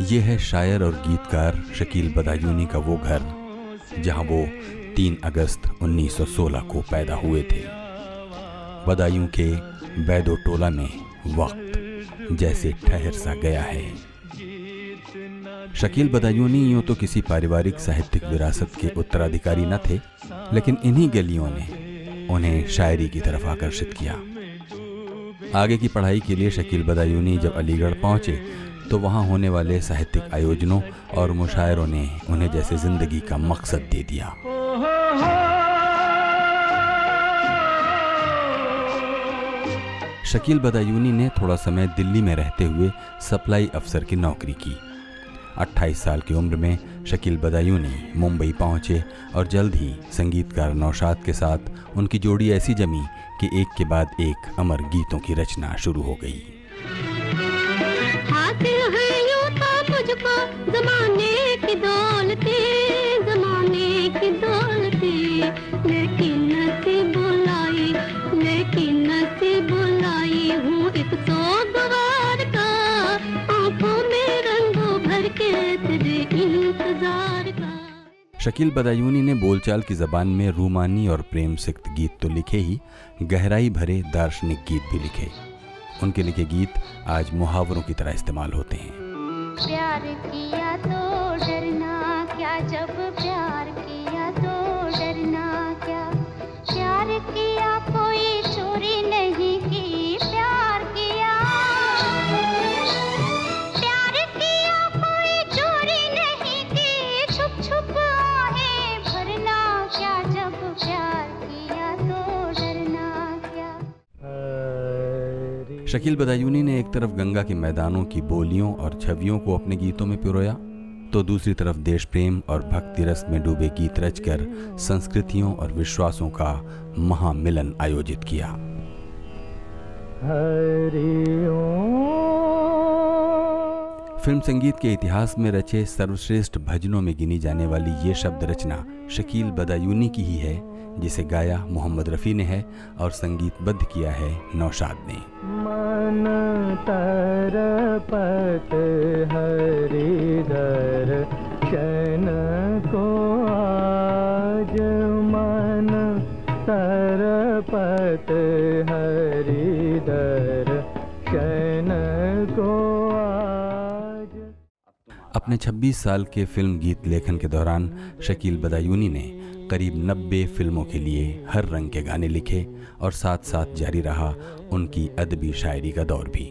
ये है शायर और गीतकार शकील बदायूनी का वो घर, जहाँ वो 3 अगस्त 1916 को पैदा हुए थे। बदायूं के बैदो टोला में वक्त जैसे ठहर सा गया है। शकील बदायूनी यूँ तो किसी पारिवारिक साहित्यिक विरासत के उत्तराधिकारी न थे, लेकिन इन्हीं गलियों ने उन्हें शायरी की तरफ़ आकर्षित किया। आगे की पढ़ाई के लिए शकील बदायूनी जब अलीगढ़ पहुँचे तो वहाँ होने वाले साहित्यिक आयोजनों और मुशायरों ने उन्हें जैसे ज़िंदगी का मकसद दे दिया। शकील बदायूनी ने थोड़ा समय दिल्ली में रहते हुए सप्लाई अफसर की नौकरी की। 28 साल की उम्र में शकील बदायूनी मुंबई पहुँचे और जल्द ही संगीतकार नौशाद के साथ उनकी जोड़ी ऐसी जमी कि एक के बाद एक अमर गीतों की रचना शुरू हो गई। जमाने की दौलते, जमाने की दौलते। लेकिन बुलाई लेकिन बुलाई हूँ एक सोगवार का। आँखों में भर के तेरे इंतज़ार का। शकील बदायूनी ने बोलचाल की जबान में रूमानी और प्रेम सिक्त गीत तो लिखे ही, गहराई भरे दार्शनिक गीत भी लिखे। उनके लिखे गीत आज मुहावरों की तरह इस्तेमाल होते हैं। प्यार किया तो डरना क्या? जब प्यार किया तो डरना क्या? प्यार किया शकील बदायूनी ने एक तरफ़ गंगा के मैदानों की बोलियों और छवियों को अपने गीतों में पिरोया तो दूसरी तरफ़ देश प्रेम और भक्ति रस में डूबे गीत रचकर संस्कृतियों और विश्वासों का महामिलन आयोजित किया। फ़िल्म संगीत के इतिहास में रचे सर्वश्रेष्ठ भजनों में गिनी जाने वाली ये शब्द रचना शकील बदायूनी की ही है। जिसे गाया मोहम्मद रफ़ी ने है और संगीतबद्ध किया है नौशाद ने। मन तर पत हरी हरिधर, चैन को आज मन तर पत हरिधर अपने 26 साल के फ़िल्म गीत लेखन के दौरान शकील बदायूनी ने करीब 90 फ़िल्मों के लिए हर रंग के गाने लिखे और साथ साथ जारी रहा उनकी अदबी शायरी का दौर भी।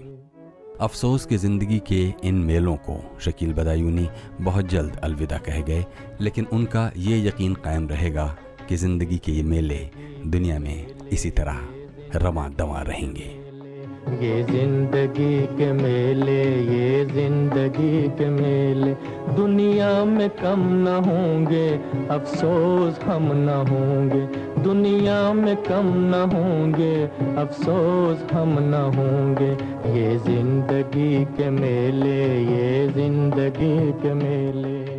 अफसोस की ज़िंदगी के इन मेलों को शकील बदायूनी बहुत जल्द अलविदा कह गए, लेकिन उनका ये यकीन कायम रहेगा कि ज़िंदगी के ये मेले दुनिया में इसी तरह रवा दवा रहेंगे। ये ज़िंदगी के मेले, ये ज़िंदगी के मेले। दुनिया में कम न होंगे, अफसोस हम न होंगे। दुनिया में कम न होंगे, अफसोस हम न होंगे। ये ज़िंदगी के मेले, ये ज़िंदगी के मेले।